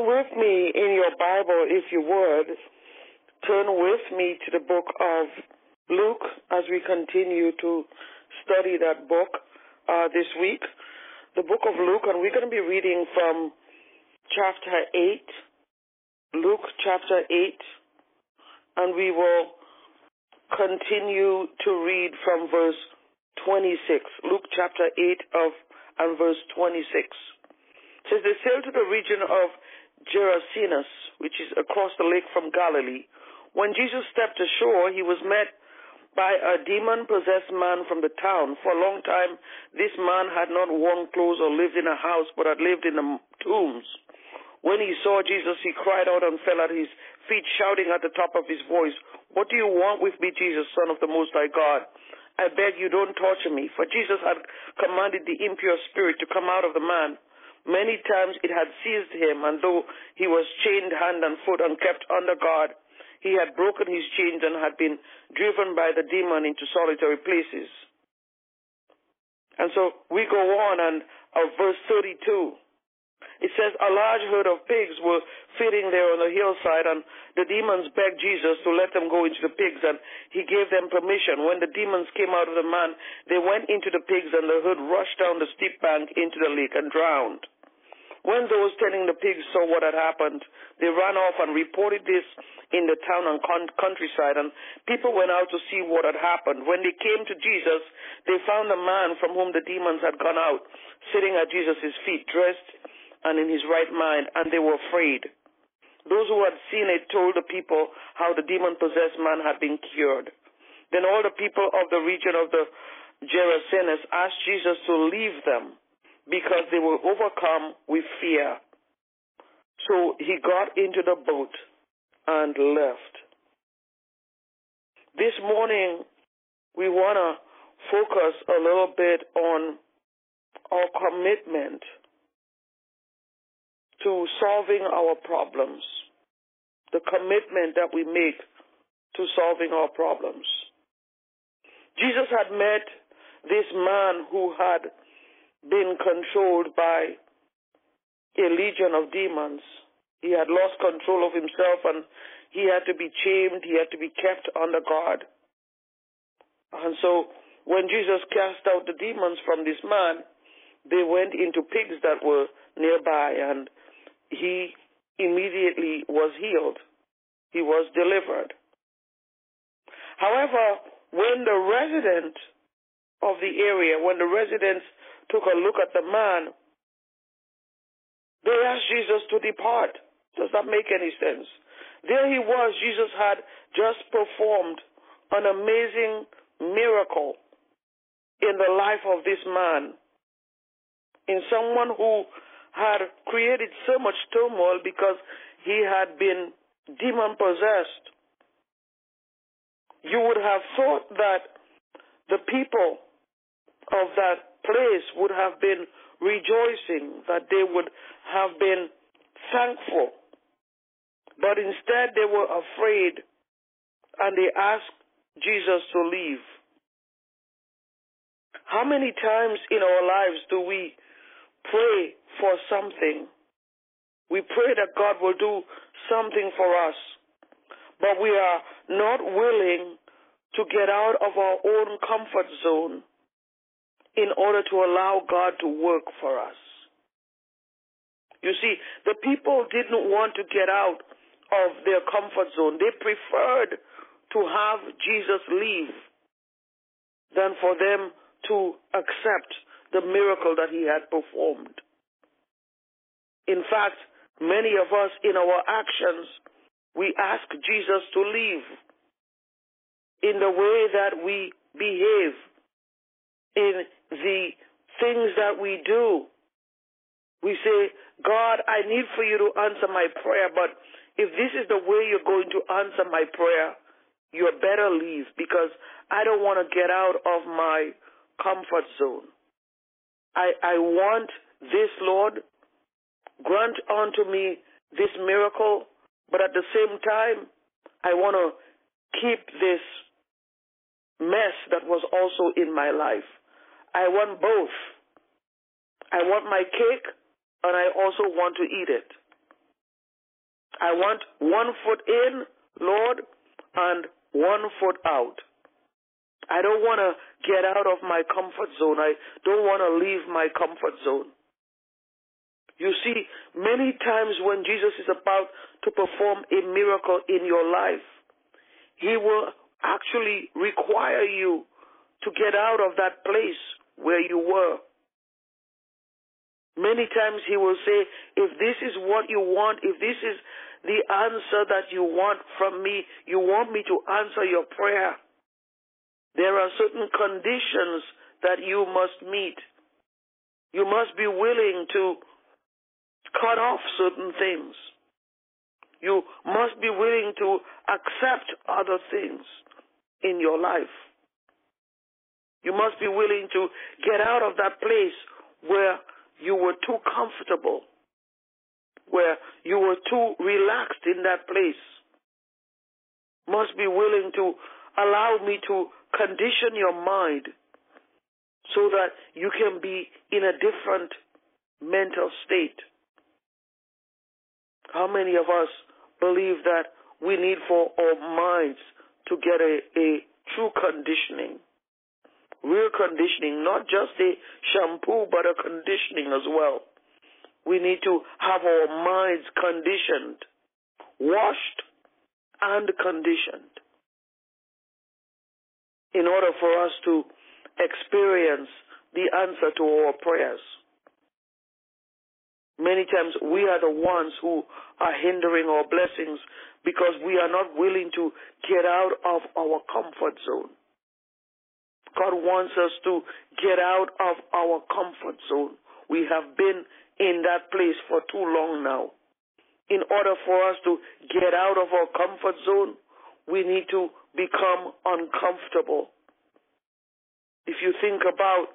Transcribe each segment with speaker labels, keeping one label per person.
Speaker 1: With me in your Bible, if you would. Turn with me to the book of Luke as we continue to study that book uh, this week. The book of Luke, and we're going to be reading from chapter 8, Luke chapter 8, and we will continue to read from verse 26. Luke chapter 8 of and verse 26. It says they sailed to the region of Gerasenes, which is across the lake from Galilee. When Jesus stepped ashore, he was met by a demon possessed man from the town. For a long time, this man had not worn clothes or lived in a house, but had lived in the tombs. When he saw Jesus, he cried out and fell at his feet, shouting at the top of his voice, What do you want with me, Jesus, Son of the Most High God? I beg you, don't torture me. For Jesus had commanded the impure spirit to come out of the man. Many times it had seized him, and though he was chained hand and foot and kept under guard, he had broken his chains and had been driven by the demon into solitary places. And so we go on, and uh, verse 32. It says, A large herd of pigs were feeding there on the hillside, and the demons begged Jesus to let them go into the pigs, and he gave them permission. When the demons came out of the man, they went into the pigs, and the herd rushed down the steep bank into the lake and drowned. When those tending the pigs saw what had happened, they ran off and reported this in the town and countryside, and people went out to see what had happened. When they came to Jesus, they found the man from whom the demons had gone out, sitting at Jesus' feet, dressed and in his right mind, and they were afraid. Those who had seen it told the people how the demon possessed man had been cured. Then all the people of the region of the Gerasenes asked Jesus to leave them because they were overcome with fear. So he got into the boat and left. This morning, we want to focus a little bit on our commitment to solving our problems, the commitment that we make to solving our problems. Jesus had met this man who had been controlled by a legion of demons. He had lost control of himself and he had to be chained, he had to be kept under guard. And so when Jesus cast out the demons from this man, they went into pigs that were nearby and he immediately was healed. He was delivered. However, when the resident of the area, when the residents took a look at the man, they asked Jesus to depart. Does that make any sense? There he was. Jesus had just performed an amazing miracle in the life of this man, in someone who had created so much turmoil because he had been demon possessed. You would have thought that the people of that place would have been rejoicing, that they would have been thankful. But instead, they were afraid and they asked Jesus to leave. How many times in our lives do we pray for something. We pray that God will do something for us, but we are not willing to get out of our own comfort zone in order to allow God to work for us. You see, the people didn't want to get out of their comfort zone. They preferred to have Jesus leave than for them to accept the miracle that he had performed. In fact, many of us in our actions, we ask Jesus to leave in the way that we behave, in the things that we do. We say, God, I need for you to answer my prayer, but if this is the way you're going to answer my prayer, you better leave because I don't want to get out of my comfort zone. I, I want this, Lord. Grant unto me this miracle, but at the same time, I want to keep this mess that was also in my life. I want both. I want my cake, and I also want to eat it. I want one foot in, Lord, and one foot out. I don't want to get out of my comfort zone. I don't want to leave my comfort zone. You see, many times when Jesus is about to perform a miracle in your life, he will actually require you to get out of that place where you were. Many times he will say, if this is what you want, if this is the answer that you want from me, you want me to answer your prayer, there are certain conditions that you must meet. You must be willing to cut off certain things. You must be willing to accept other things in your life. You must be willing to get out of that place where you were too comfortable, where you were too relaxed in that place. Must be willing to allow me to condition your mind so that you can be in a different mental state. How many of us believe that we need for our minds to get a, a true conditioning? Real conditioning, not just a shampoo, but a conditioning as well. We need to have our minds conditioned, washed and conditioned in order for us to experience the answer to our prayers. Many times we are the ones who are hindering our blessings because we are not willing to get out of our comfort zone. God wants us to get out of our comfort zone. We have been in that place for too long now. In order for us to get out of our comfort zone, we need to become uncomfortable. If you think about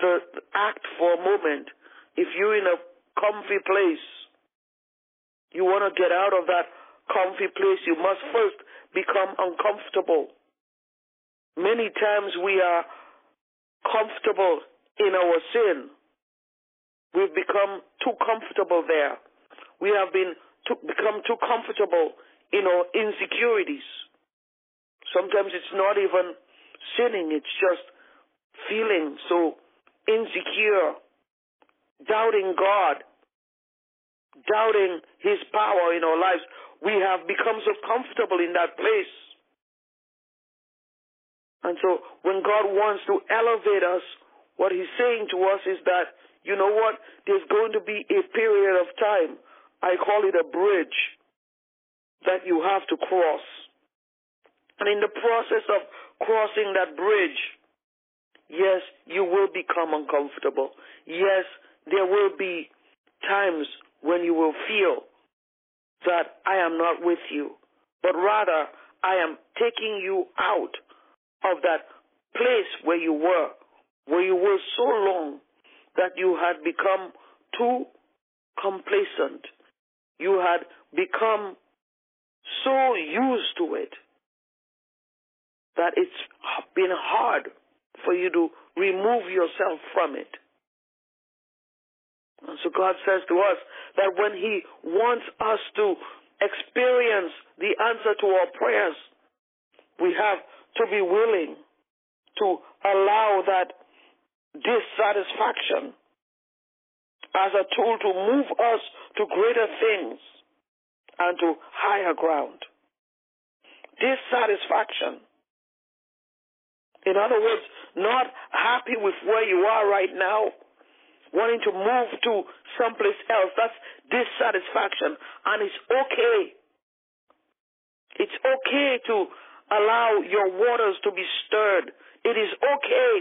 Speaker 1: the act for a moment, if you're in a comfy place, you want to get out of that comfy place, you must first become uncomfortable. Many times we are comfortable in our sin. We've become too comfortable there. We have been too, become too comfortable in our insecurities. Sometimes it's not even sinning, it's just feeling so insecure, doubting God, doubting His power in our lives. We have become so comfortable in that place. And so when God wants to elevate us, what He's saying to us is that, you know what, there's going to be a period of time, I call it a bridge, that you have to cross. And in the process of crossing that bridge, yes, you will become uncomfortable. Yes, there will be times when you will feel that I am not with you, but rather I am taking you out of that place where you were, where you were so long that you had become too complacent. You had become so used to it that it's been hard for you to remove yourself from it. And so God says to us that when He wants us to experience the answer to our prayers, we have to be willing to allow that dissatisfaction as a tool to move us to greater things and to higher ground. Dissatisfaction. In other words, not happy with where you are right now, wanting to move to someplace else. That's dissatisfaction. And it's okay. It's okay to allow your waters to be stirred. It is okay.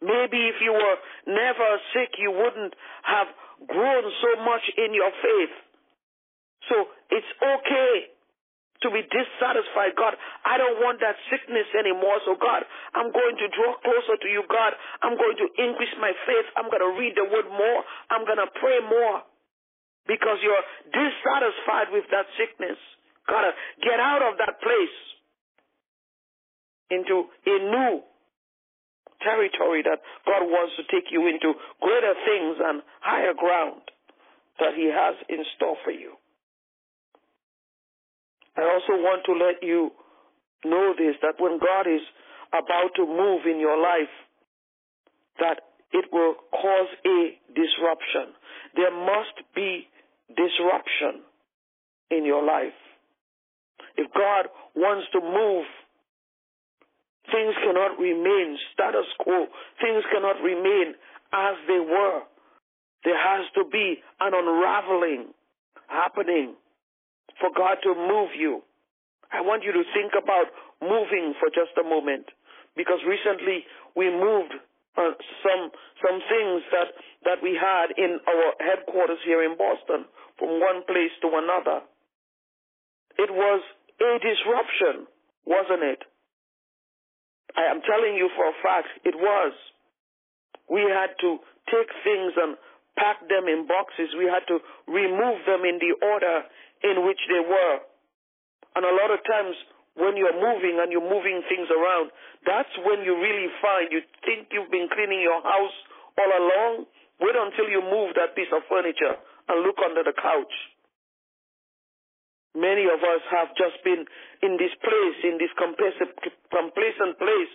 Speaker 1: Maybe if you were never sick, you wouldn't have grown so much in your faith. So it's okay to be dissatisfied. God, I don't want that sickness anymore. So, God, I'm going to draw closer to you, God. I'm going to increase my faith. I'm going to read the word more. I'm going to pray more because you're dissatisfied with that sickness. Gotta get out of that place into a new territory that God wants to take you into greater things and higher ground. that He has in store for you. I also want to let you know this that when God is about to move in your life, that it will cause a disruption. There must be disruption in your life. If God wants to move, things cannot remain status quo. Things cannot remain as they were. There has to be an unraveling happening for God to move you. I want you to think about moving for just a moment because recently we moved uh, some some things that that we had in our headquarters here in Boston from one place to another. It was a disruption, wasn't it? I am telling you for a fact, it was. We had to take things and pack them in boxes. We had to remove them in the order in which they were. And a lot of times, when you're moving and you're moving things around, that's when you really find you think you've been cleaning your house all along. Wait until you move that piece of furniture and look under the couch. Many of us have just been in this place, in this complacent place,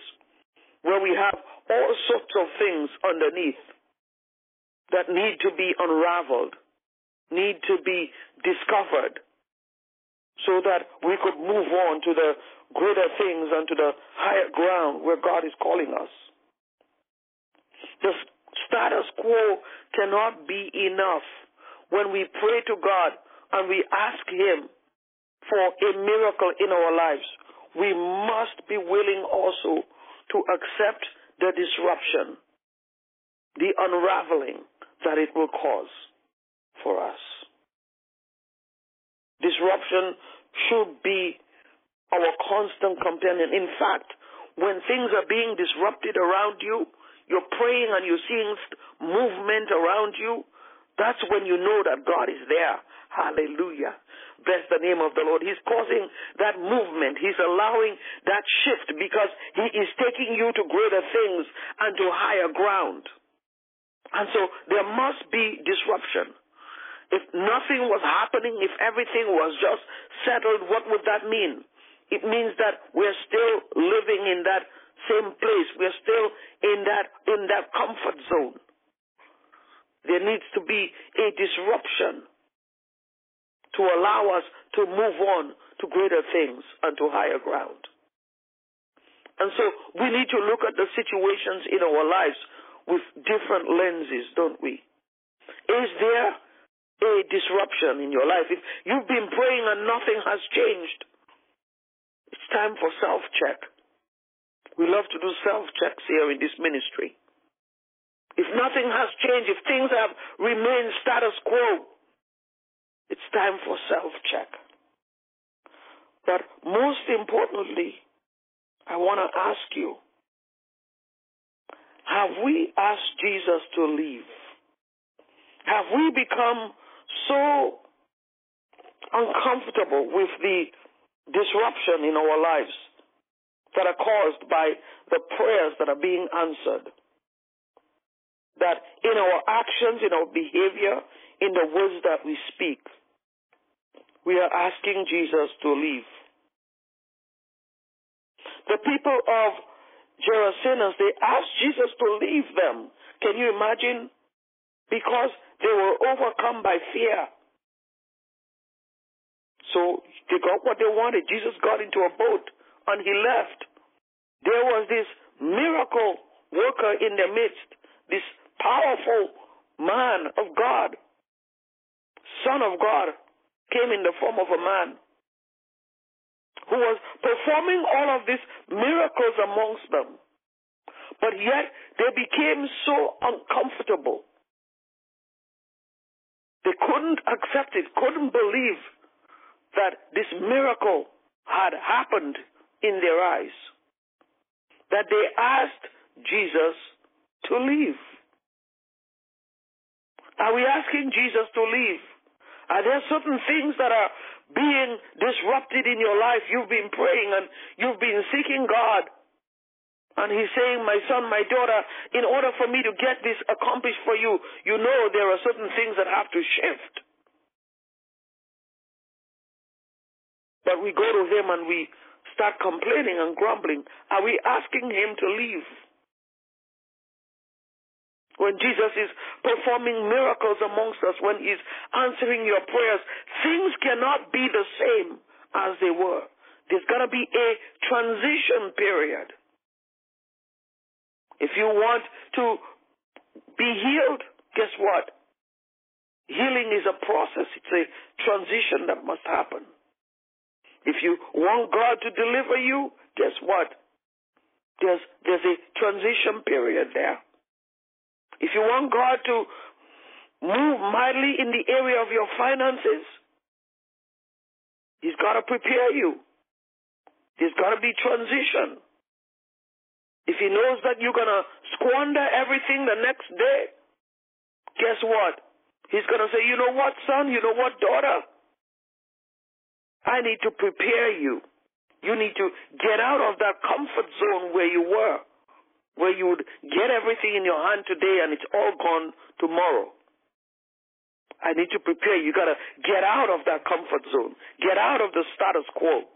Speaker 1: where we have all sorts of things underneath that need to be unraveled, need to be discovered, so that we could move on to the greater things and to the higher ground where God is calling us. The status quo cannot be enough when we pray to God and we ask Him for a miracle in our lives, we must be willing also to accept the disruption, the unraveling that it will cause for us. Disruption should be our constant companion. In fact, when things are being disrupted around you, you're praying and you're seeing movement around you, that's when you know that God is there. Hallelujah. Bless the name of the Lord. He's causing that movement. He's allowing that shift because He is taking you to greater things and to higher ground. And so there must be disruption. If nothing was happening, if everything was just settled, what would that mean? It means that we're still living in that same place. We're still in that in that comfort zone. There needs to be a disruption to allow us to move on to greater things and to higher ground. And so we need to look at the situations in our lives with different lenses, don't we? Is there a disruption in your life? If you've been praying and nothing has changed, it's time for self check. We love to do self checks here in this ministry. If nothing has changed, if things have remained status quo, it's time for self check. But most importantly, I want to ask you have we asked Jesus to leave? Have we become so uncomfortable with the disruption in our lives that are caused by the prayers that are being answered? That in our actions, in our behavior, in the words that we speak, we are asking Jesus to leave. The people of Gerasenes, they asked Jesus to leave them. Can you imagine? Because they were overcome by fear. So they got what they wanted. Jesus got into a boat and he left. There was this miracle worker in their midst, this powerful man of God, Son of God, came in the form of a man who was performing all of these miracles amongst them. But yet they became so uncomfortable. They couldn't accept it, couldn't believe that this miracle had happened in their eyes. That they asked Jesus to leave. Are we asking Jesus to leave? Are there certain things that are being disrupted in your life? You've been praying and you've been seeking God. And he's saying, My son, my daughter, in order for me to get this accomplished for you, you know there are certain things that have to shift. But we go to him and we start complaining and grumbling. Are we asking him to leave? When Jesus is performing miracles amongst us, when he's answering your prayers, things cannot be the same as they were. There's got to be a transition period. If you want to be healed, guess what? Healing is a process. It's a transition that must happen. If you want God to deliver you, guess what? There's, there's a transition period there. If you want God to move mightily in the area of your finances, He's got to prepare you. There's got to be transition. If He knows that you're going to squander everything the next day, guess what? He's going to say, you know what, son? You know what, daughter? I need to prepare you. You need to get out of that comfort zone where you were, where you would get everything in your hand today and it's all gone tomorrow. I need to prepare you. You got to get out of that comfort zone, get out of the status quo.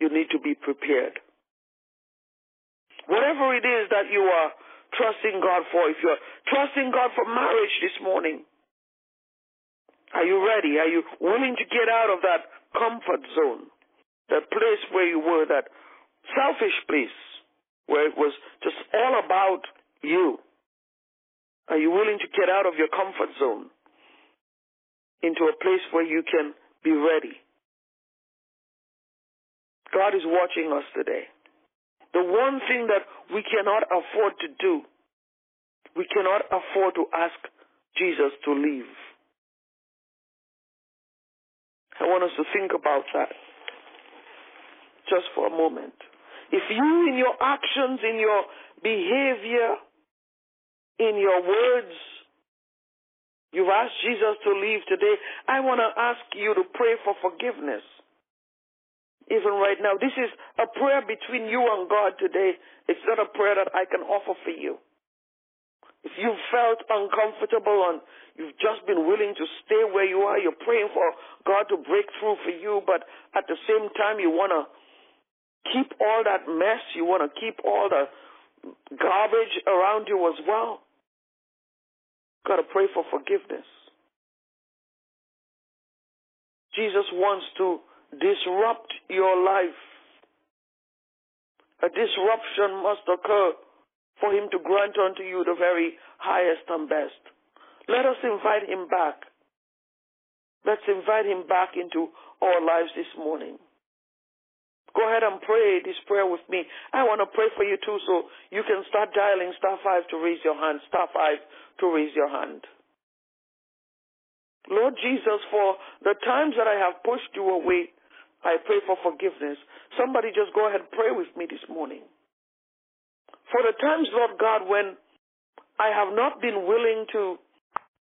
Speaker 1: You need to be prepared. Whatever it is that you are trusting God for, if you're trusting God for marriage this morning, are you ready? Are you willing to get out of that comfort zone? That place where you were, that selfish place where it was just all about you. Are you willing to get out of your comfort zone into a place where you can be ready? God is watching us today. The one thing that we cannot afford to do, we cannot afford to ask Jesus to leave. I want us to think about that just for a moment. If you, in your actions, in your behavior, in your words, you've asked Jesus to leave today, I want to ask you to pray for forgiveness. Even right now, this is a prayer between you and God today. It's not a prayer that I can offer for you. If you felt uncomfortable and you've just been willing to stay where you are, you're praying for God to break through for you, but at the same time you want to keep all that mess, you want to keep all the garbage around you as well. Got to pray for forgiveness. Jesus wants to disrupt your life. A disruption must occur for him to grant unto you the very highest and best. Let us invite him back. Let's invite him back into our lives this morning. Go ahead and pray this prayer with me. I want to pray for you too, so you can start dialing star five to raise your hand, star five to raise your hand. Lord Jesus, for the times that I have pushed you away, I pray for forgiveness. Somebody just go ahead and pray with me this morning. For the times, Lord God, when I have not been willing to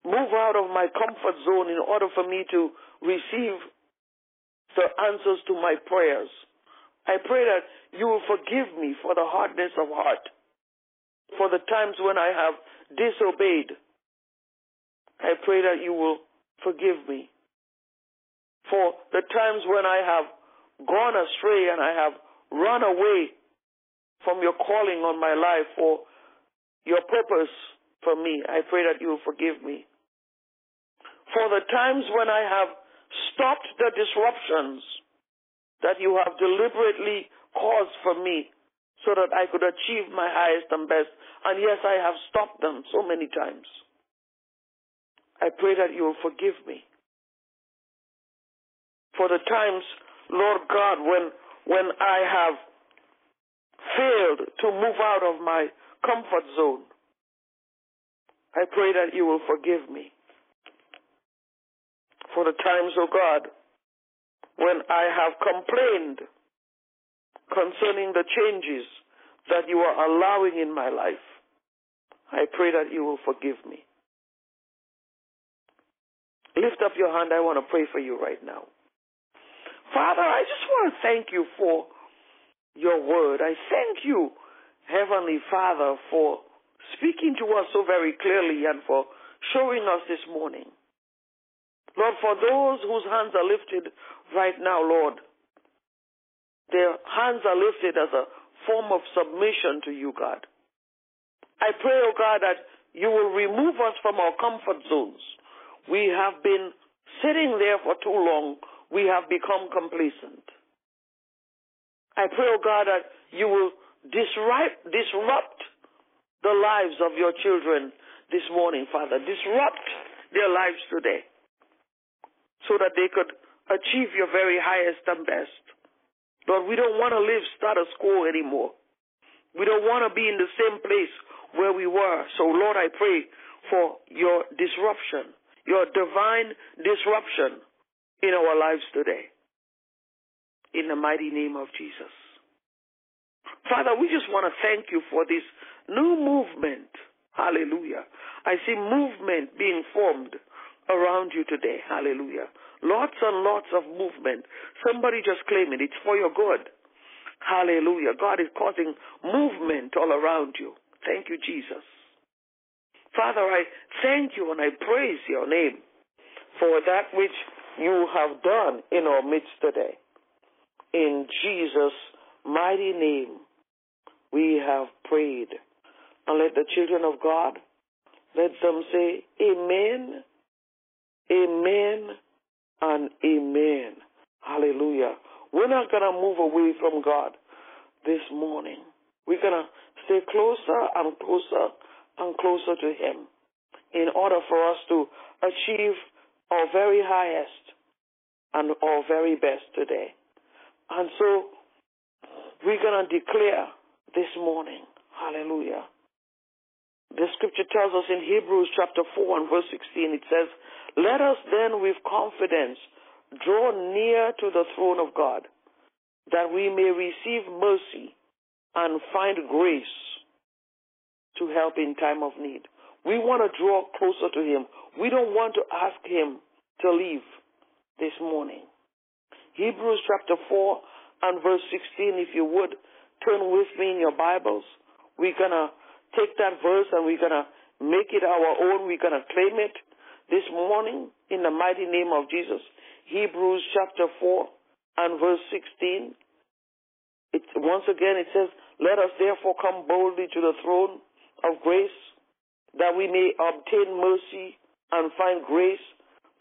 Speaker 1: move out of my comfort zone in order for me to receive the answers to my prayers, I pray that you will forgive me for the hardness of heart, for the times when I have disobeyed. I pray that you will forgive me for the times when I have gone astray and I have run away from your calling on my life for your purpose for me. I pray that you will forgive me. For the times when I have stopped the disruptions that you have deliberately caused for me so that I could achieve my highest and best. And yes, I have stopped them so many times. I pray that you will forgive me. For the times, Lord God, when, when I have failed to move out of my comfort zone, I pray that you will forgive me. For the times, O oh God, when I have complained concerning the changes that you are allowing in my life, I pray that you will forgive me. Lift up your hand. I want to pray for you right now. Father, I just want to thank you for your word. I thank you, Heavenly Father, for speaking to us so very clearly and for showing us this morning. Lord, for those whose hands are lifted right now, Lord, their hands are lifted as a form of submission to you, God. I pray, oh God, that you will remove us from our comfort zones. We have been sitting there for too long. We have become complacent. I pray, oh God, that you will disrupt, disrupt the lives of your children this morning, Father. Disrupt their lives today so that they could achieve your very highest and best. Lord, we don't want to live status quo anymore. We don't want to be in the same place where we were. So, Lord, I pray for your disruption, your divine disruption in our lives today. In the mighty name of Jesus. Father, we just want to thank you for this new movement. Hallelujah. I see movement being formed around you today. Hallelujah. Lots and lots of movement. Somebody just claim it. It's for your good. Hallelujah. God is causing movement all around you. Thank you, Jesus. Father, I thank you and I praise your name for that which you have done in our midst today. In Jesus' mighty name, we have prayed. And let the children of God, let them say, Amen, Amen, and Amen. Hallelujah. We're not going to move away from God this morning. We're going to stay closer and closer and closer to Him in order for us to achieve our very highest and our very best today. And so we're going to declare this morning, hallelujah. The scripture tells us in Hebrews chapter 4 and verse 16, it says, Let us then with confidence draw near to the throne of God, that we may receive mercy and find grace to help in time of need. We want to draw closer to Him. We don't want to ask Him to leave this morning. Hebrews chapter 4 and verse 16, if you would, turn with me in your Bibles. We're going to take that verse and we're going to make it our own. We're going to claim it this morning in the mighty name of Jesus. Hebrews chapter 4 and verse 16. It, once again, it says, Let us therefore come boldly to the throne of grace that we may obtain mercy and find grace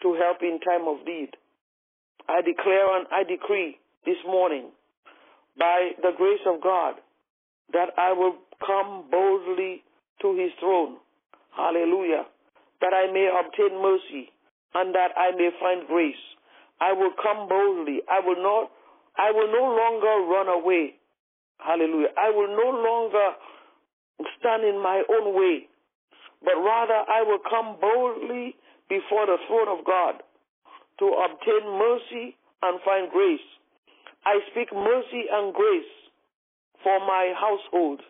Speaker 1: to help in time of need. I declare and I decree this morning by the grace of God that I will come boldly to his throne. Hallelujah. That I may obtain mercy and that I may find grace. I will come boldly. I will not I will no longer run away. Hallelujah. I will no longer stand in my own way, but rather I will come boldly before the throne of God to obtain mercy and find grace. I speak mercy and grace for my household,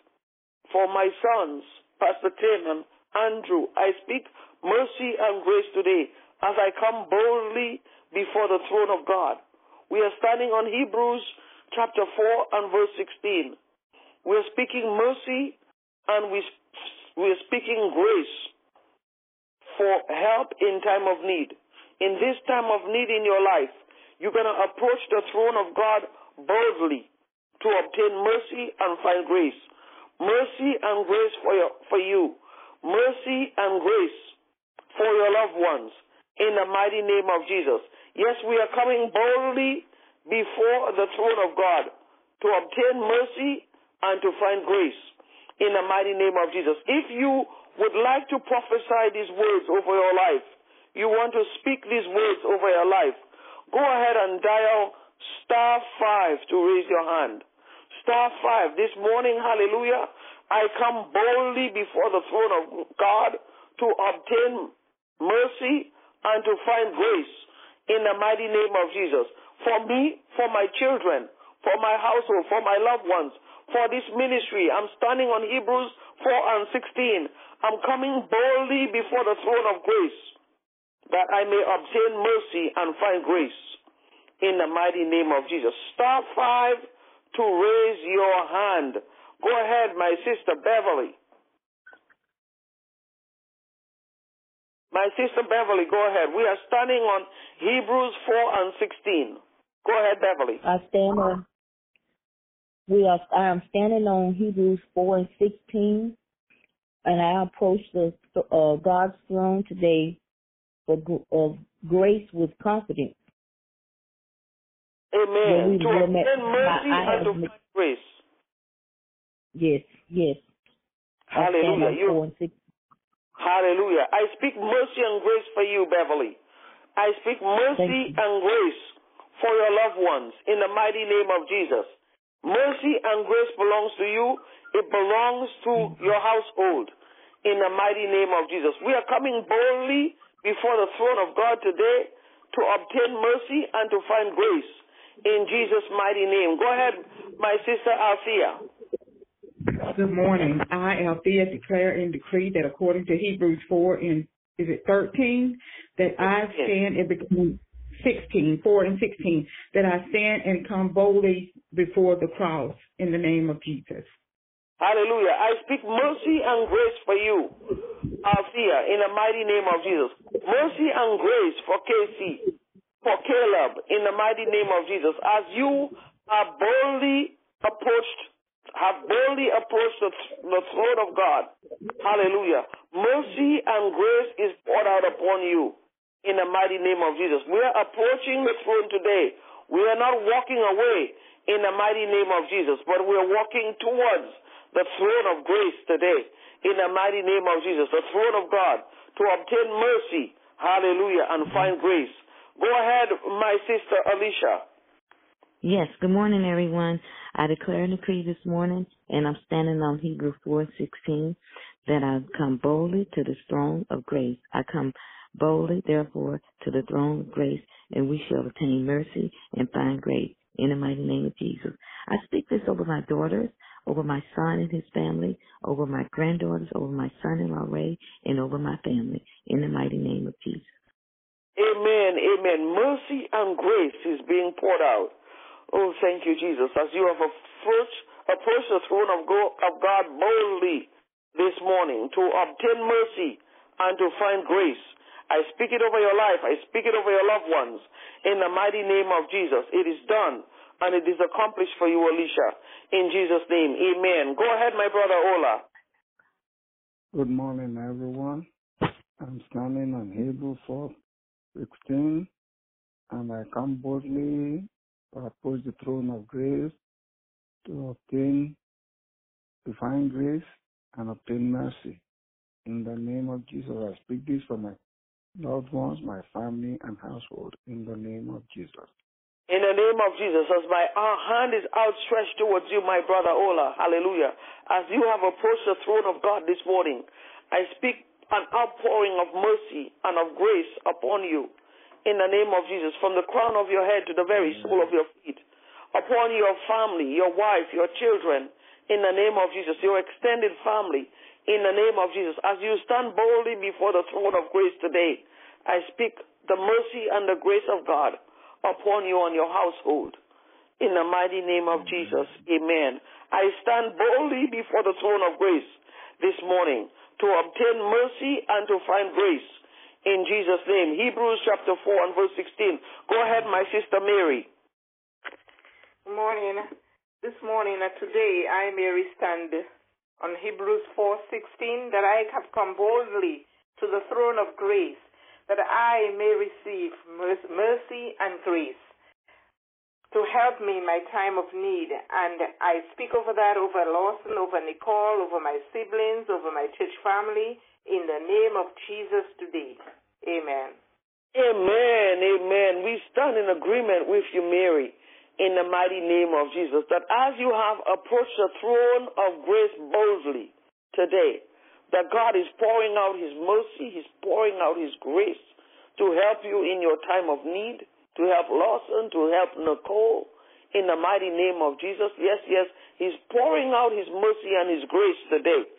Speaker 1: for my sons, Pastor Tim and Andrew. I speak mercy and grace today as I come boldly before the throne of God. We are standing on Hebrews chapter 4 and verse 16. We are speaking mercy and we, we are speaking grace for help in time of need. In this time of need in your life, you're going to approach the throne of God boldly to obtain mercy and find grace. Mercy and grace for, your, for you. Mercy and grace for your loved ones in the mighty name of Jesus. Yes, we are coming boldly before the throne of God to obtain mercy and to find grace in the mighty name of Jesus. If you would like to prophesy these words over your life, you want to speak these words over your life, go ahead and dial star five to raise your hand. Star five. This morning, hallelujah, I come boldly before the throne of God to obtain mercy and to find grace in the mighty name of Jesus. For me, for my children, for my household, for my loved ones, for this ministry. I'm standing on Hebrews 4 and 16. I'm coming boldly before the throne of grace that I may obtain mercy and find grace in the mighty name of Jesus. Star 5 to raise your hand. Go ahead, my sister Beverly. My sister Beverly, go ahead. We are standing on Hebrews 4 and 16. Go ahead, Beverly.
Speaker 2: I stand on. We are. I am standing on Hebrews 4 and 16, and I approach the uh, God's throne today for of grace with confidence.
Speaker 1: Amen. To obtain mercy and to grace.
Speaker 2: Yes, yes.
Speaker 1: Hallelujah. You, hallelujah. I speak mercy and grace for you, Beverly. I speak mercy and grace for your loved ones in the mighty name of Jesus. Mercy and grace belongs to you. It belongs to your household in the mighty name of Jesus. We are coming boldly before the throne of God today to obtain mercy and to find grace in Jesus' mighty name. Go ahead, my sister Althea.
Speaker 3: Good morning. I, Althea, declare and decree that according to Hebrews 4 and is it 13, that I stand and become mm, 16, 4 and 16, that I stand and come boldly before the cross in the name of Jesus.
Speaker 1: Hallelujah. I speak mercy and grace for you, Althea, in the mighty name of Jesus. Mercy and grace for Casey, for Caleb, in the mighty name of Jesus. As you are boldly approached have boldly approached the, the throne of God. Hallelujah. Mercy and grace is poured out upon you in the mighty name of Jesus. We are approaching the throne today. We are not walking away in the mighty name of Jesus, but we are walking towards the throne of grace today in the mighty name of Jesus, the throne of God, to obtain mercy. Hallelujah. And find grace. Go ahead, my sister Alicia.
Speaker 4: Yes, good morning, everyone. I declare and decree this morning, and I'm standing on Hebrew 4:16, that I come boldly to the throne of grace. I come boldly, therefore, to the throne of grace, and we shall obtain mercy and find grace in the mighty name of Jesus. I speak this over my daughters, over my son and his family, over my granddaughters, over my son-in-law Ray, and over my family in the mighty name of Jesus.
Speaker 1: Amen. Amen. Mercy and grace is being poured out Oh, thank you, Jesus. As you have approached, approached the throne of God boldly this morning to obtain mercy and to find grace. I speak it over your life. I speak it over your loved ones. In the mighty name of Jesus. It is done and it is accomplished for you, Alicia. In Jesus' name. Amen. Go ahead, my brother Ola.
Speaker 5: Good morning, everyone. I'm standing on Hebrew 4 16, and I come boldly to approach the throne of grace to obtain divine grace and obtain mercy. In the name of Jesus, I speak this for my loved ones, my family, and household. In the name of Jesus.
Speaker 1: In the name of Jesus, as my hand is outstretched towards you, my brother Ola, hallelujah. As you have approached the throne of God this morning, I speak an outpouring of mercy and of grace upon you in the name of Jesus, from the crown of your head to the very sole of your feet, upon your family, your wife, your children, in the name of Jesus, your extended family, in the name of Jesus. As you stand boldly before the throne of grace today, I speak the mercy and the grace of God upon you and your household. In the mighty name of Jesus, amen. I stand boldly before the throne of grace this morning to obtain mercy and to find grace in Jesus' name. Hebrews chapter 4 and verse 16. Go ahead, my sister Mary.
Speaker 6: Good morning. This morning, uh, today, I, Mary, stand on Hebrews 4:16 that I have come boldly to the throne of grace, that I may receive mercy and grace to help me in my time of need. And I speak over that over Lawson, over Nicole, over my siblings, over my church family, in the name of Jesus today. Amen.
Speaker 1: Amen. Amen. We stand in agreement with you, Mary, in the mighty name of Jesus, that as you have approached the throne of grace boldly today, that God is pouring out His mercy, He's pouring out His grace to help you in your time of need, to help Lawson, to help Nicole, in the mighty name of Jesus. Yes, yes, He's pouring out His mercy and His grace today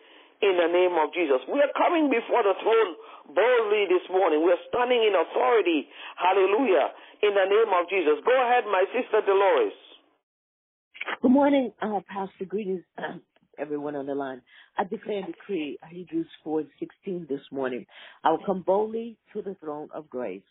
Speaker 1: in the name of Jesus. We are coming before the throne boldly this morning. We're standing in authority. Hallelujah. In the name of Jesus. Go ahead, my sister Dolores.
Speaker 7: Good morning, uh, Pastor. Greetings, uh, everyone on the line. I declare and decree Hebrews 4 and 16 this morning. I will come boldly to the throne of grace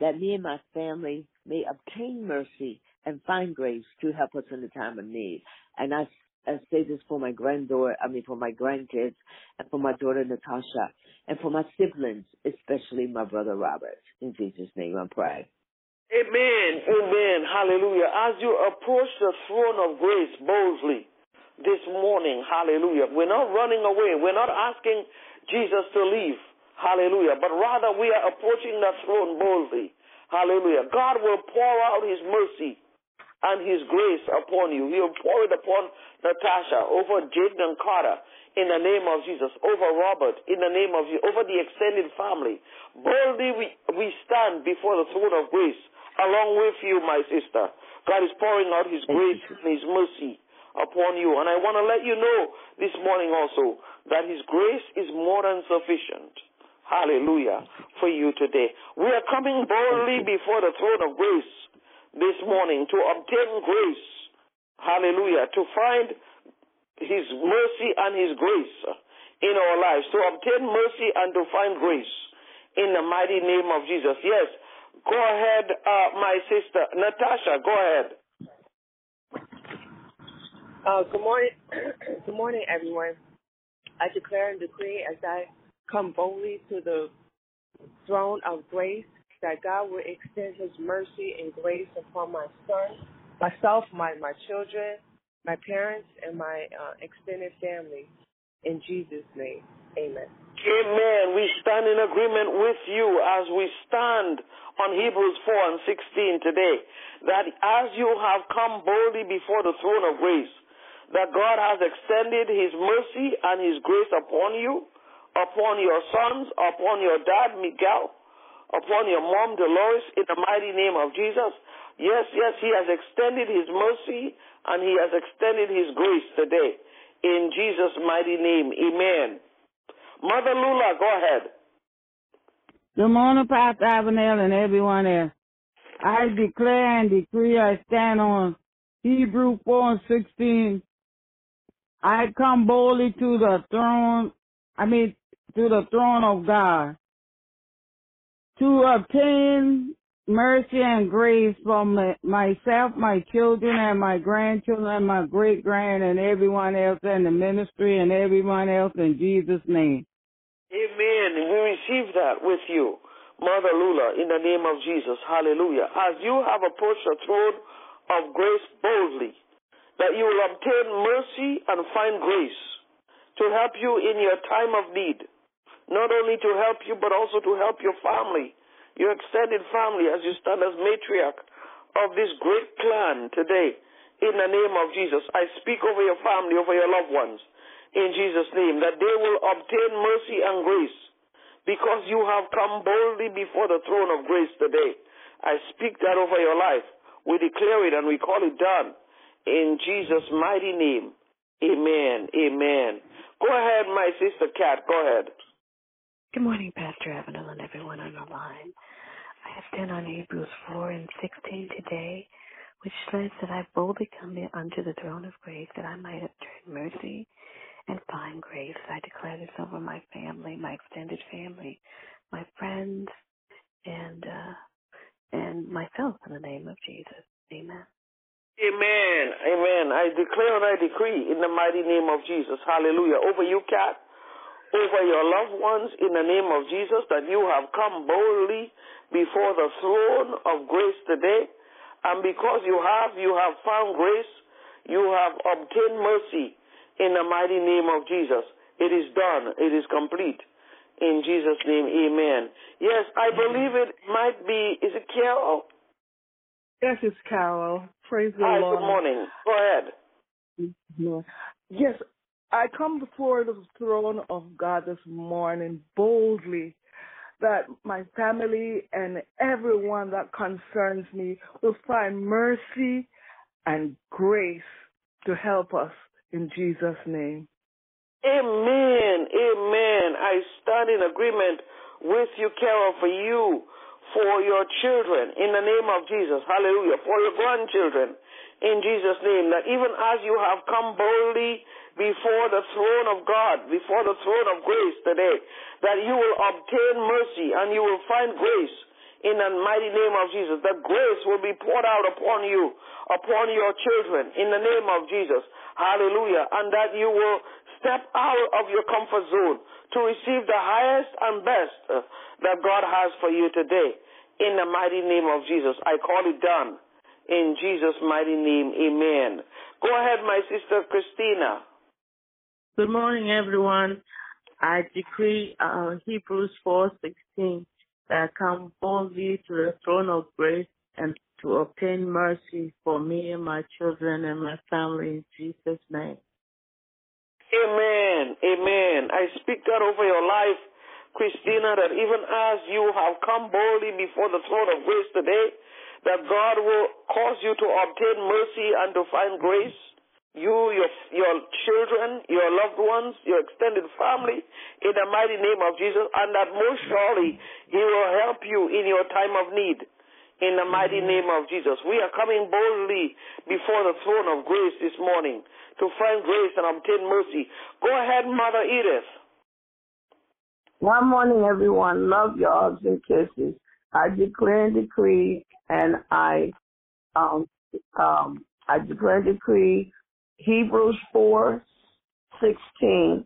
Speaker 7: that me and my family may obtain mercy and find grace to help us in the time of need. And I, I say this for my granddaughter, I mean for my grandkids, and for my daughter Natasha, and for my siblings, especially my brother Robert. In Jesus' name I pray.
Speaker 1: Amen. Amen. Hallelujah. As you approach the throne of grace boldly this morning, hallelujah, we're not running away. We're not asking Jesus to leave. Hallelujah. But rather we are approaching the throne boldly. Hallelujah. God will pour out his mercy and his grace upon you. He'll pour it upon Natasha, over Jaden and Carter, in the name of Jesus, over Robert, in the name of Jesus, over the extended family. Boldly we, we stand before the throne of grace along with you, my sister. God is pouring out his grace and his mercy upon you. And I want to let you know this morning also that his grace is more than sufficient. Hallelujah for you today. We are coming boldly before the throne of grace this morning to obtain grace. Hallelujah. To find his mercy and his grace in our lives. To obtain mercy and to find grace in the mighty name of Jesus. Yes. Go ahead, uh, my sister. Natasha, go ahead.
Speaker 8: Uh, good morning. good morning, everyone. I declare and decree as I come boldly to the throne of grace that God will extend his mercy and grace upon my son, myself, my, my children, my parents, and my uh, extended family. In Jesus' name, amen.
Speaker 1: Amen. We stand in agreement with you as we stand on Hebrews 4 and 16 today. That as you have come boldly before the throne of grace, that God has extended his mercy and his grace upon you upon your sons, upon your dad, Miguel, upon your mom, Dolores, in the mighty name of Jesus. Yes, yes, he has extended his mercy and he has extended his grace today. In Jesus' mighty name, amen. Mother Lula, go ahead.
Speaker 9: Good morning, Pastor Avenel and everyone else. I declare and decree I stand on Hebrew 4 and 16. I come boldly to the throne, I mean, to the throne of God to obtain mercy and grace from myself, my children, and my grandchildren, and my great grand, and everyone else in the ministry, and everyone else in Jesus' name.
Speaker 1: Amen. We receive that with you, Mother Lula, in the name of Jesus. Hallelujah. As you have approached the throne of grace boldly, that you will obtain mercy and find grace to help you in your time of need not only to help you, but also to help your family, your extended family, as you stand as matriarch of this great clan today. In the name of Jesus, I speak over your family, over your loved ones, in Jesus' name, that they will obtain mercy and grace because you have come boldly before the throne of grace today. I speak that over your life. We declare it and we call it done. In Jesus' mighty name. Amen. Amen. Go ahead, my sister Kat. Go ahead.
Speaker 10: Good morning, Pastor Avenel and everyone on the line. I have stand on Hebrews 4 and 16 today, which says that I boldly come unto the throne of grace that I might obtain mercy and find grace. I declare this over my family, my extended family, my friends, and uh, and myself in the name of Jesus. Amen.
Speaker 1: Amen. Amen. I declare and I decree in the mighty name of Jesus. Hallelujah. Over you, Cat. over your loved ones in the name of Jesus that you have come boldly before the throne of grace today. And because you have, you have found grace, you have obtained mercy in the mighty name of Jesus. It is done. It is complete. In Jesus' name, amen. Yes, I believe it might be, is it Carol?
Speaker 11: Yes, it's Carol. Praise the
Speaker 1: Hi,
Speaker 11: Lord.
Speaker 1: good morning. Go ahead.
Speaker 11: Yes, I come before the throne of God this morning boldly that my family and everyone that concerns me will find mercy and grace to help us in Jesus' name.
Speaker 1: Amen. Amen. I stand in agreement with you, Carol, for you, for your children, in the name of Jesus. Hallelujah. For your grandchildren, in Jesus' name that even as you have come boldly before the throne of God, before the throne of grace today, that you will obtain mercy and you will find grace in the mighty name of Jesus. That grace will be poured out upon you, upon your children, in the name of Jesus. Hallelujah. And that you will step out of your comfort zone to receive the highest and best uh, that God has for you today. In the mighty name of Jesus. I call it done. In Jesus' mighty name, amen. Go ahead, my sister Christina.
Speaker 12: Good morning, everyone. I decree uh, Hebrews 4:16 that I come boldly to the throne of grace and to obtain mercy for me and my children and my family in Jesus' name.
Speaker 1: Amen. Amen. I speak that over your life, Christina, that even as you have come boldly before the throne of grace today, that God will cause you to obtain mercy and to find grace. You, your, your children, your loved ones, your extended family, in the mighty name of Jesus, and that most surely He will help you in your time of need. In the mighty name of Jesus. We are coming boldly before the throne of grace this morning to find grace and obtain mercy. Go ahead, Mother Edith.
Speaker 13: One morning, everyone. Love your hugs and kisses. I declare and decree, and I, um, um, I declare and decree Hebrews four sixteen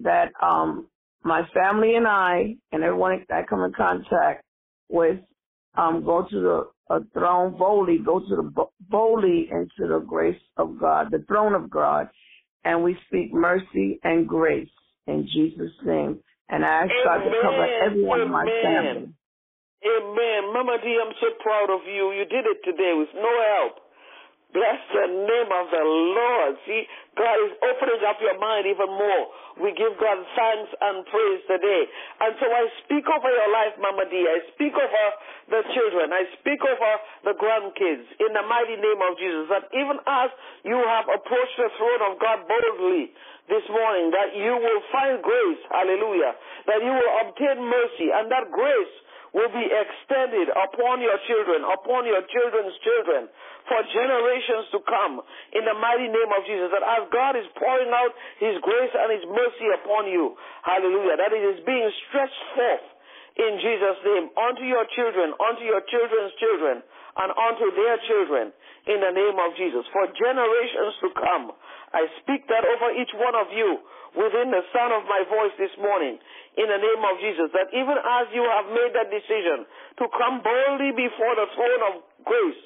Speaker 13: that um, my family and I and everyone I come in contact with um, go to the uh, throne boldly, go to the boldly into the grace of God, the throne of God, and we speak mercy and grace in Jesus' name. And I ask
Speaker 1: Amen.
Speaker 13: God to cover everyone
Speaker 1: Amen.
Speaker 13: in my family.
Speaker 1: Amen. Mama D, I'm so proud of you. You did it today with no help. Bless the name of the Lord. See, God is opening up your mind even more. We give God thanks and praise today. And so I speak over your life, Mama D. I speak over the children. I speak over the grandkids in the mighty name of Jesus. That even as you have approached the throne of God boldly this morning, that you will find grace. Hallelujah. That you will obtain mercy. And that grace will be extended upon your children, upon your children's children, for generations to come in the mighty name of Jesus. That as God is pouring out His grace and His mercy upon you, hallelujah, that it is being stretched forth in Jesus' name unto your children, unto your children's children, and unto their children in the name of Jesus. For generations to come, I speak that over each one of you within the sound of my voice this morning in the name of Jesus. That even as you have made that decision to come boldly before the throne of grace,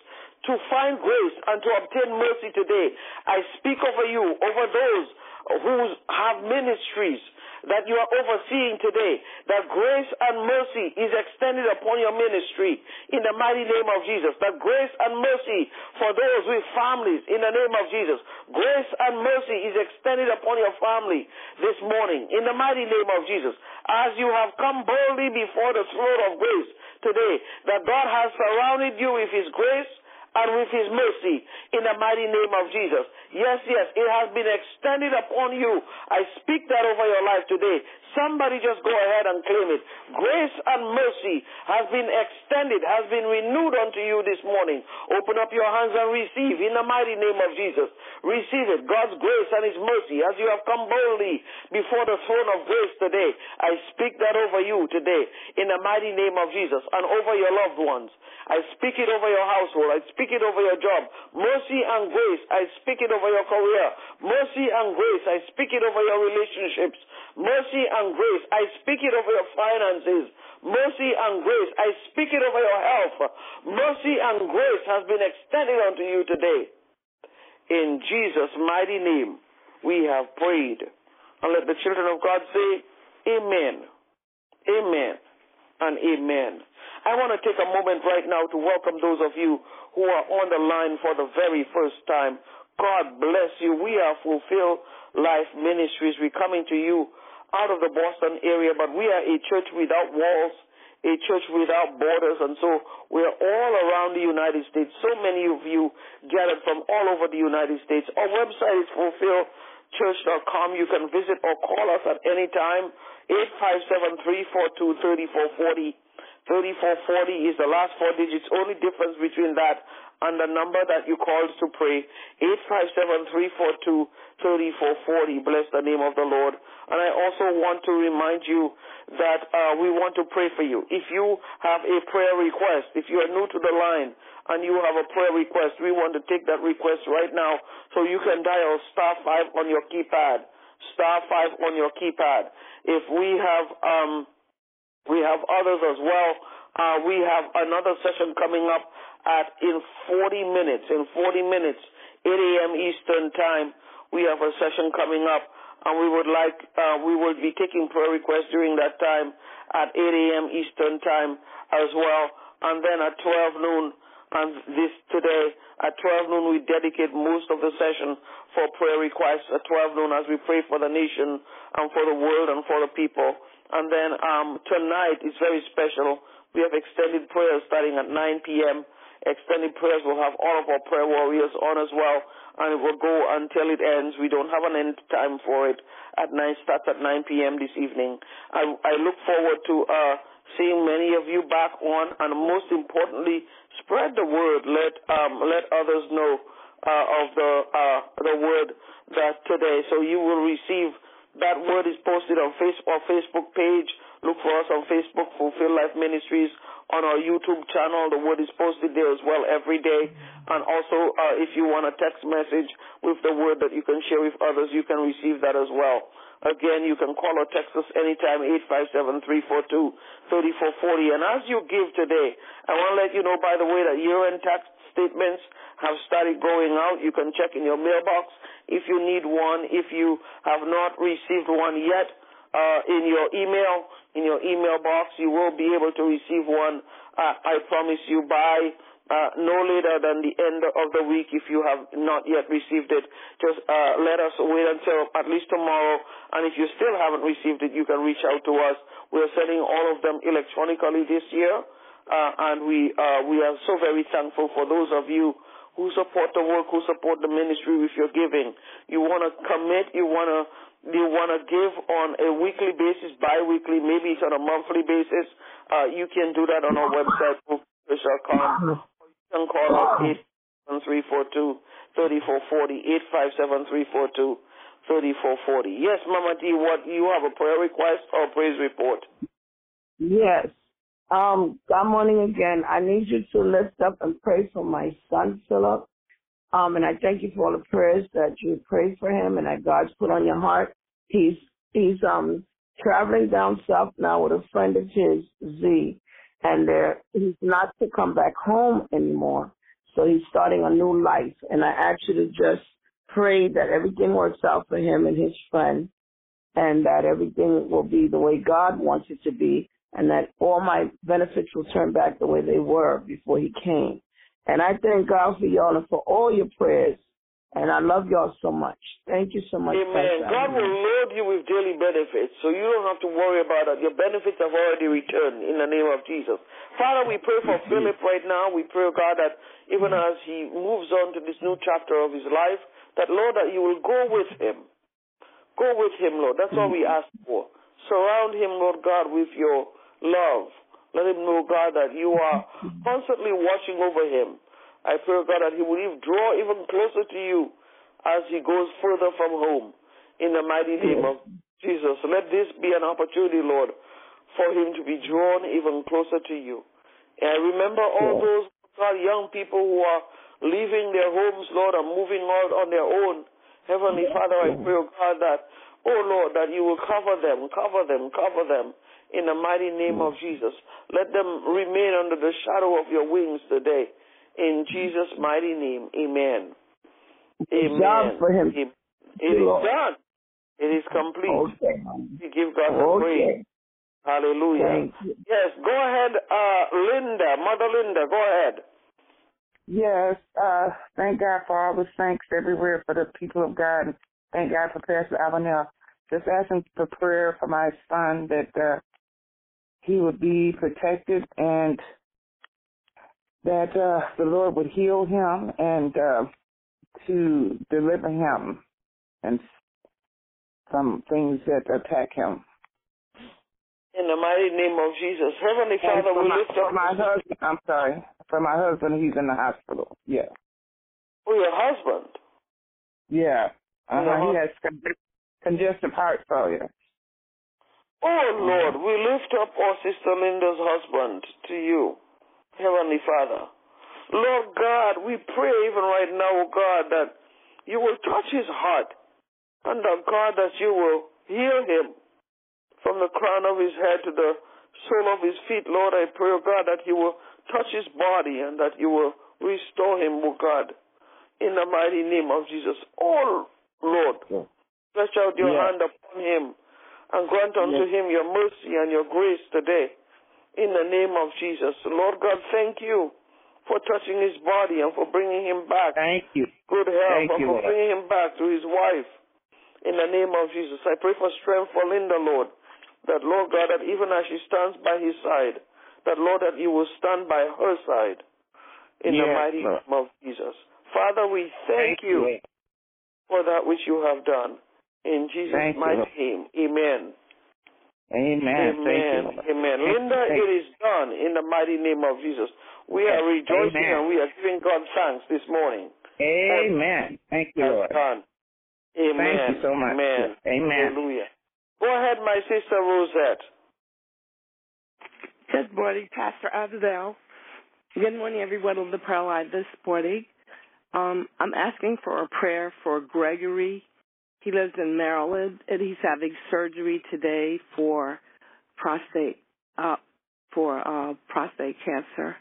Speaker 1: to find grace and to obtain mercy today, I speak over you, over those who have ministries that you are overseeing today, that grace and mercy is extended upon your ministry in the mighty name of Jesus. That grace and mercy for those with families in the name of Jesus. Grace and mercy is extended upon your family this morning in the mighty name of Jesus. As you have come boldly before the throne of grace today, that God has surrounded you with His grace and with his mercy in the mighty name of Jesus. Yes, yes, it has been extended upon you. I speak that over your life today. Somebody just go ahead and claim it. Grace and mercy has been extended, has been renewed unto you this morning. Open up your hands and receive in the mighty name of Jesus. Receive it. God's grace and his mercy as you have come boldly before the throne of grace today. I speak that over you today in the mighty name of Jesus and over your loved ones. I speak it over your household. I speak it over your job. Mercy and grace. I speak it over your career. Mercy and grace. I speak it over your relationships. Mercy and grace. I speak it over your finances. Mercy and grace. I speak it over your health. Mercy and grace has been extended unto you today. In Jesus' mighty name, we have prayed. And let the children of God say, Amen. Amen. And amen. I want to take a moment right now to welcome those of you who are on the line for the very first time. God bless you. We are Fulfilled Life Ministries. We're coming to you out of the Boston area, but we are a church without walls, a church without borders, and so we're all around the United States. So many of you gathered from all over the United States. Our website is fulfilledchurch.com. You can visit or call us at any time, 857 342 3440. 3440 is the last four digits. Only difference between that and the number that you called to pray, 857-342-3440. Bless the name of the Lord. And I also want to remind you that uh, we want to pray for you. If you have a prayer request, if you are new to the line and you have a prayer request, we want to take that request right now so you can dial star 5 on your keypad. Star 5 on your keypad. If we have, um, we have others as well. Uh, we have another session coming up at in 40 minutes. In 40 minutes, 8 a.m. Eastern time, we have a session coming up, and we would like uh, we will be taking prayer requests during that time at 8 a.m. Eastern time as well. And then at 12 noon, and this today at 12 noon, we dedicate most of the session for prayer requests at 12 noon as we pray for the nation and for the world and for the people. And then um, tonight is very special. We have extended prayers starting at 9 p.m. Extended prayers will have all of our prayer warriors on as well, and it will go until it ends. We don't have an end time for it. At 9 starts at 9 p.m. this evening. I, I look forward to uh, seeing many of you back on, and most importantly, spread the word. Let um, let others know uh, of the uh, the word that today, so you will receive. That word is posted on Facebook, our Facebook page. Look for us on Facebook, Fulfilled Life Ministries on our YouTube channel. The word is posted there as well every day. And also, uh, if you want a text message with the word that you can share with others, you can receive that as well. Again, you can call or text us anytime, 857-342-3440. And as you give today, I want to let you know, by the way, that year-end tax statements have started going out. You can check in your mailbox if you need one. If you have not received one yet, uh, in your email, in your email box, you will be able to receive one. Uh, I promise you by uh, no later than the end of the week if you have not yet received it. Just uh, let us wait until at least tomorrow. And if you still haven't received it, you can reach out to us. We are sending all of them electronically this year. Uh, and we, uh, we are so very thankful for those of you who support the work, who support the ministry with your giving. You want to commit, you want to you want to give on a weekly basis, bi-weekly, maybe it's on a monthly basis, uh, you can do that on our website, com. You can call us 87342-3440, 857-342-3440. Yes, Mama D, what, you have a prayer request or praise report?
Speaker 13: Yes. Um, good morning again. I need you to lift up and pray for my son, Philip. Um, and I thank you for all the prayers that you prayed for him and that God's put on your heart. He's he's um traveling down south now with a friend of his, Z, and there he's not to come back home anymore. So he's starting a new life. And I ask you to just pray that everything works out for him and his friend and that everything will be the way God wants it to be and that all my benefits will turn back the way they were before he came. And I thank God for y'all and for all your prayers. And I love y'all so much. Thank you so much.
Speaker 1: Amen. God will load you with daily benefits, so you don't have to worry about it. Your benefits have already returned in the name of Jesus. Father, we pray for Philip right now. We pray, oh God, that even mm-hmm. as he moves on to this new chapter of his life, that, Lord, that you will go with him. Go with him, Lord. That's all we ask for. Surround him, Lord God, with your love. Let him know, God, that you are constantly watching over him. I pray, God, that he will even draw even closer to you as he goes further from home. In the mighty name of Jesus. Let this be an opportunity, Lord, for him to be drawn even closer to you. And I remember all those God, young people who are leaving their homes, Lord, and moving out on their own. Heavenly Father, I pray, God, that, oh Lord, that you will cover them, cover them, cover them in the mighty name of Jesus. Let them remain under the shadow of your wings today. In Jesus' mighty name, amen. Amen.
Speaker 13: Job for him.
Speaker 1: It is done. It is complete.
Speaker 13: Okay.
Speaker 1: We give God the
Speaker 13: Okay.
Speaker 1: praise. Hallelujah.
Speaker 13: Thank you.
Speaker 1: Yes, go ahead, uh, Linda, Mother Linda, go ahead.
Speaker 3: Yes, uh, thank God for all the thanks everywhere for the people of God. Thank God for Pastor Avenel. Just asking for prayer for my son that uh, he would be protected and that uh, the Lord would heal him and uh, to deliver him and some things that attack him.
Speaker 1: In the mighty name of Jesus. Heavenly Father, we
Speaker 14: my,
Speaker 1: lift
Speaker 14: for
Speaker 1: up
Speaker 14: my husband, I'm sorry. For my husband, he's in the hospital. Yeah.
Speaker 1: for your husband.
Speaker 14: Yeah. Uh huh.
Speaker 1: Uh-huh.
Speaker 14: He has congestive heart failure.
Speaker 1: Oh mm-hmm. Lord, we lift up our sister Linda's husband to you, Heavenly Father. Lord God, we pray even right now, oh God, that you will touch his heart, and that God, that you will heal him from the crown of his head to the sole of his feet. Lord, I pray, oh God, that you will touch his body and that you will restore him, oh God, in the mighty name of Jesus. Oh Lord, stretch out your
Speaker 14: Yeah.
Speaker 1: hand upon him and grant unto
Speaker 14: Yes.
Speaker 1: him your mercy and your grace today in the name of Jesus. Lord God, thank you for touching his body and for bringing him back
Speaker 14: Thank you.
Speaker 1: good health
Speaker 14: Thank
Speaker 1: and
Speaker 14: you,
Speaker 1: for
Speaker 14: Lord.
Speaker 1: bringing him back to his wife in the name of Jesus. I pray for strength for Linda, Lord, that Lord God, that even as she stands by his side, that Lord, that you will stand by her side in the mighty
Speaker 14: Lord.
Speaker 1: name of Jesus. Father, we thank, you
Speaker 14: Lord.
Speaker 1: for that which you have done. In Jesus'
Speaker 14: Thank
Speaker 1: mighty
Speaker 14: Lord.
Speaker 1: name, amen.
Speaker 14: Amen. Thank you,
Speaker 1: Amen.
Speaker 14: Lord.
Speaker 1: Amen. Linda,
Speaker 14: thank-
Speaker 1: it is done in the mighty name of Jesus. We are rejoicing
Speaker 14: Amen.
Speaker 1: and we are giving God thanks this morning.
Speaker 14: Amen. Thank you,
Speaker 1: Has
Speaker 14: Lord.
Speaker 1: done. Amen.
Speaker 14: Thank you so much.
Speaker 1: Amen.
Speaker 14: Amen.
Speaker 1: Hallelujah. Go ahead, my sister Rosette.
Speaker 15: Good morning, Pastor Adel. Good morning, everyone on the prayer line this morning. Um, I'm asking for a prayer for Gregory. He lives in Maryland, and he's having surgery today for prostate uh, for uh, prostate cancer.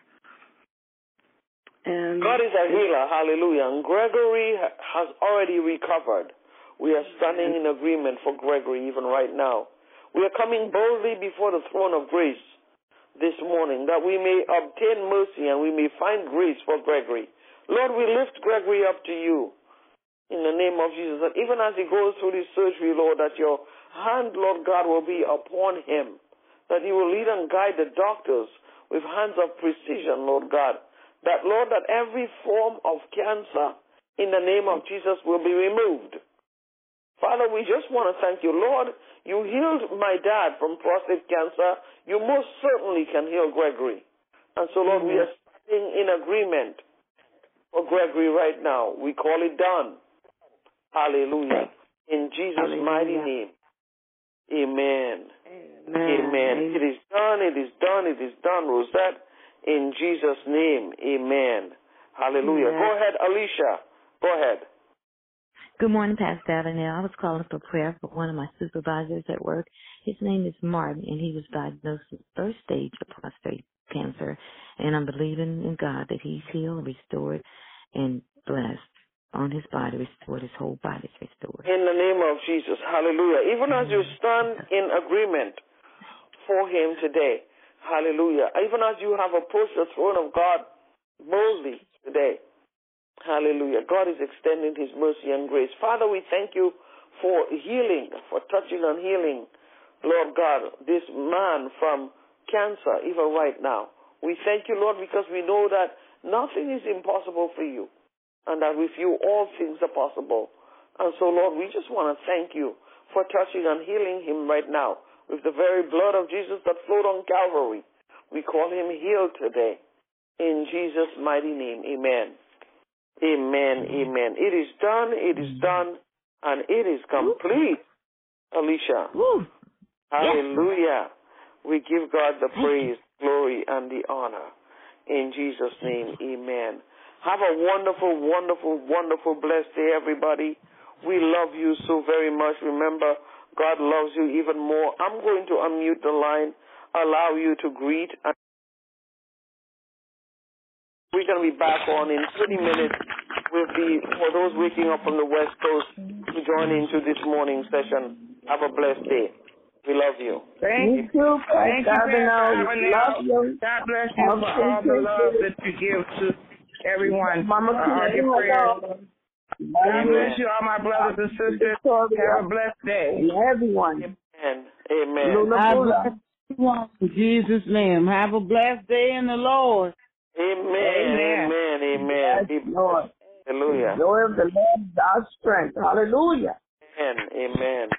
Speaker 15: And
Speaker 1: God is a healer. Hallelujah. And Gregory has already recovered. We are standing in agreement for Gregory even right now. We are coming boldly before the throne of grace this morning that we may obtain mercy and we may find grace for Gregory. Lord, we lift Gregory up to you in the name of Jesus. That even as he goes through this surgery, Lord, that your hand, Lord God, will be upon him. That he will lead and guide the doctors with hands of precision, Lord God. That, Lord, that every form of cancer in the name of Jesus will be removed. Father, we just want to thank you. Lord, you healed my dad from prostate cancer. You most certainly can heal Gregory. And so, Lord, we are standing in agreement for Gregory right now. We call it done. Hallelujah. In Jesus' mighty name. Amen. Amen. It is done. It is done. It is done, Rosette. In Jesus' name. Amen. Hallelujah.
Speaker 4: Amen.
Speaker 1: Go ahead, Alicia. Go ahead.
Speaker 4: Good morning, Pastor Avenel. I was calling for prayer for one of my supervisors at work. His name is Martin, and he was diagnosed with first stage of prostate cancer. And I'm believing in God that he's healed, restored, and blessed on his body, restored. His whole body is restored.
Speaker 1: In the name of Jesus. Hallelujah. Even as you stand in agreement for him today. Hallelujah. Even as you have approached the throne of God boldly today. Hallelujah. God is extending his mercy and grace. Father, we thank you for healing, for touching and healing, Lord God, this man from cancer, even right now. We thank you, Lord, because we know that nothing is impossible for you and that with you all things are possible. And so, Lord, we just want to thank you for touching and healing him right now with the very blood of Jesus that flowed on Calvary. We call him healed today. In Jesus' mighty name, amen. Amen, amen. It is done, it is done, and it is complete, Alicia. Hallelujah. We give God the praise, glory, and the honor. In Jesus' name, amen. Have a wonderful, wonderful, wonderful, blessed day, everybody. We love you so very much. Remember, God loves you even more. I'm going to unmute the line, allow you to greet. And we're going to be back on in 30 minutes with the, for those waking up from the West Coast to join into this morning session. Have a blessed day. We love you.
Speaker 14: Thank
Speaker 13: you too,
Speaker 14: Thank you,
Speaker 13: Pastor
Speaker 14: Pastor
Speaker 13: Avenel.
Speaker 14: Avenel.
Speaker 13: Love you.
Speaker 14: God bless you for all the love that you give to everyone.
Speaker 13: Mama
Speaker 14: for all
Speaker 13: Tina,
Speaker 14: your prayers. God bless you, all my brothers and sisters. Have a blessed day.
Speaker 13: Everyone.
Speaker 1: Amen. Amen.
Speaker 13: Lula
Speaker 9: I
Speaker 13: Bula.
Speaker 9: bless everyone in Jesus' name. Have a blessed day in the Lord.
Speaker 1: Amen. Amen. Amen.
Speaker 13: Yes, Lord.
Speaker 1: Hallelujah.
Speaker 13: The joy of the Lord is our strength. Hallelujah.
Speaker 1: Amen. Amen.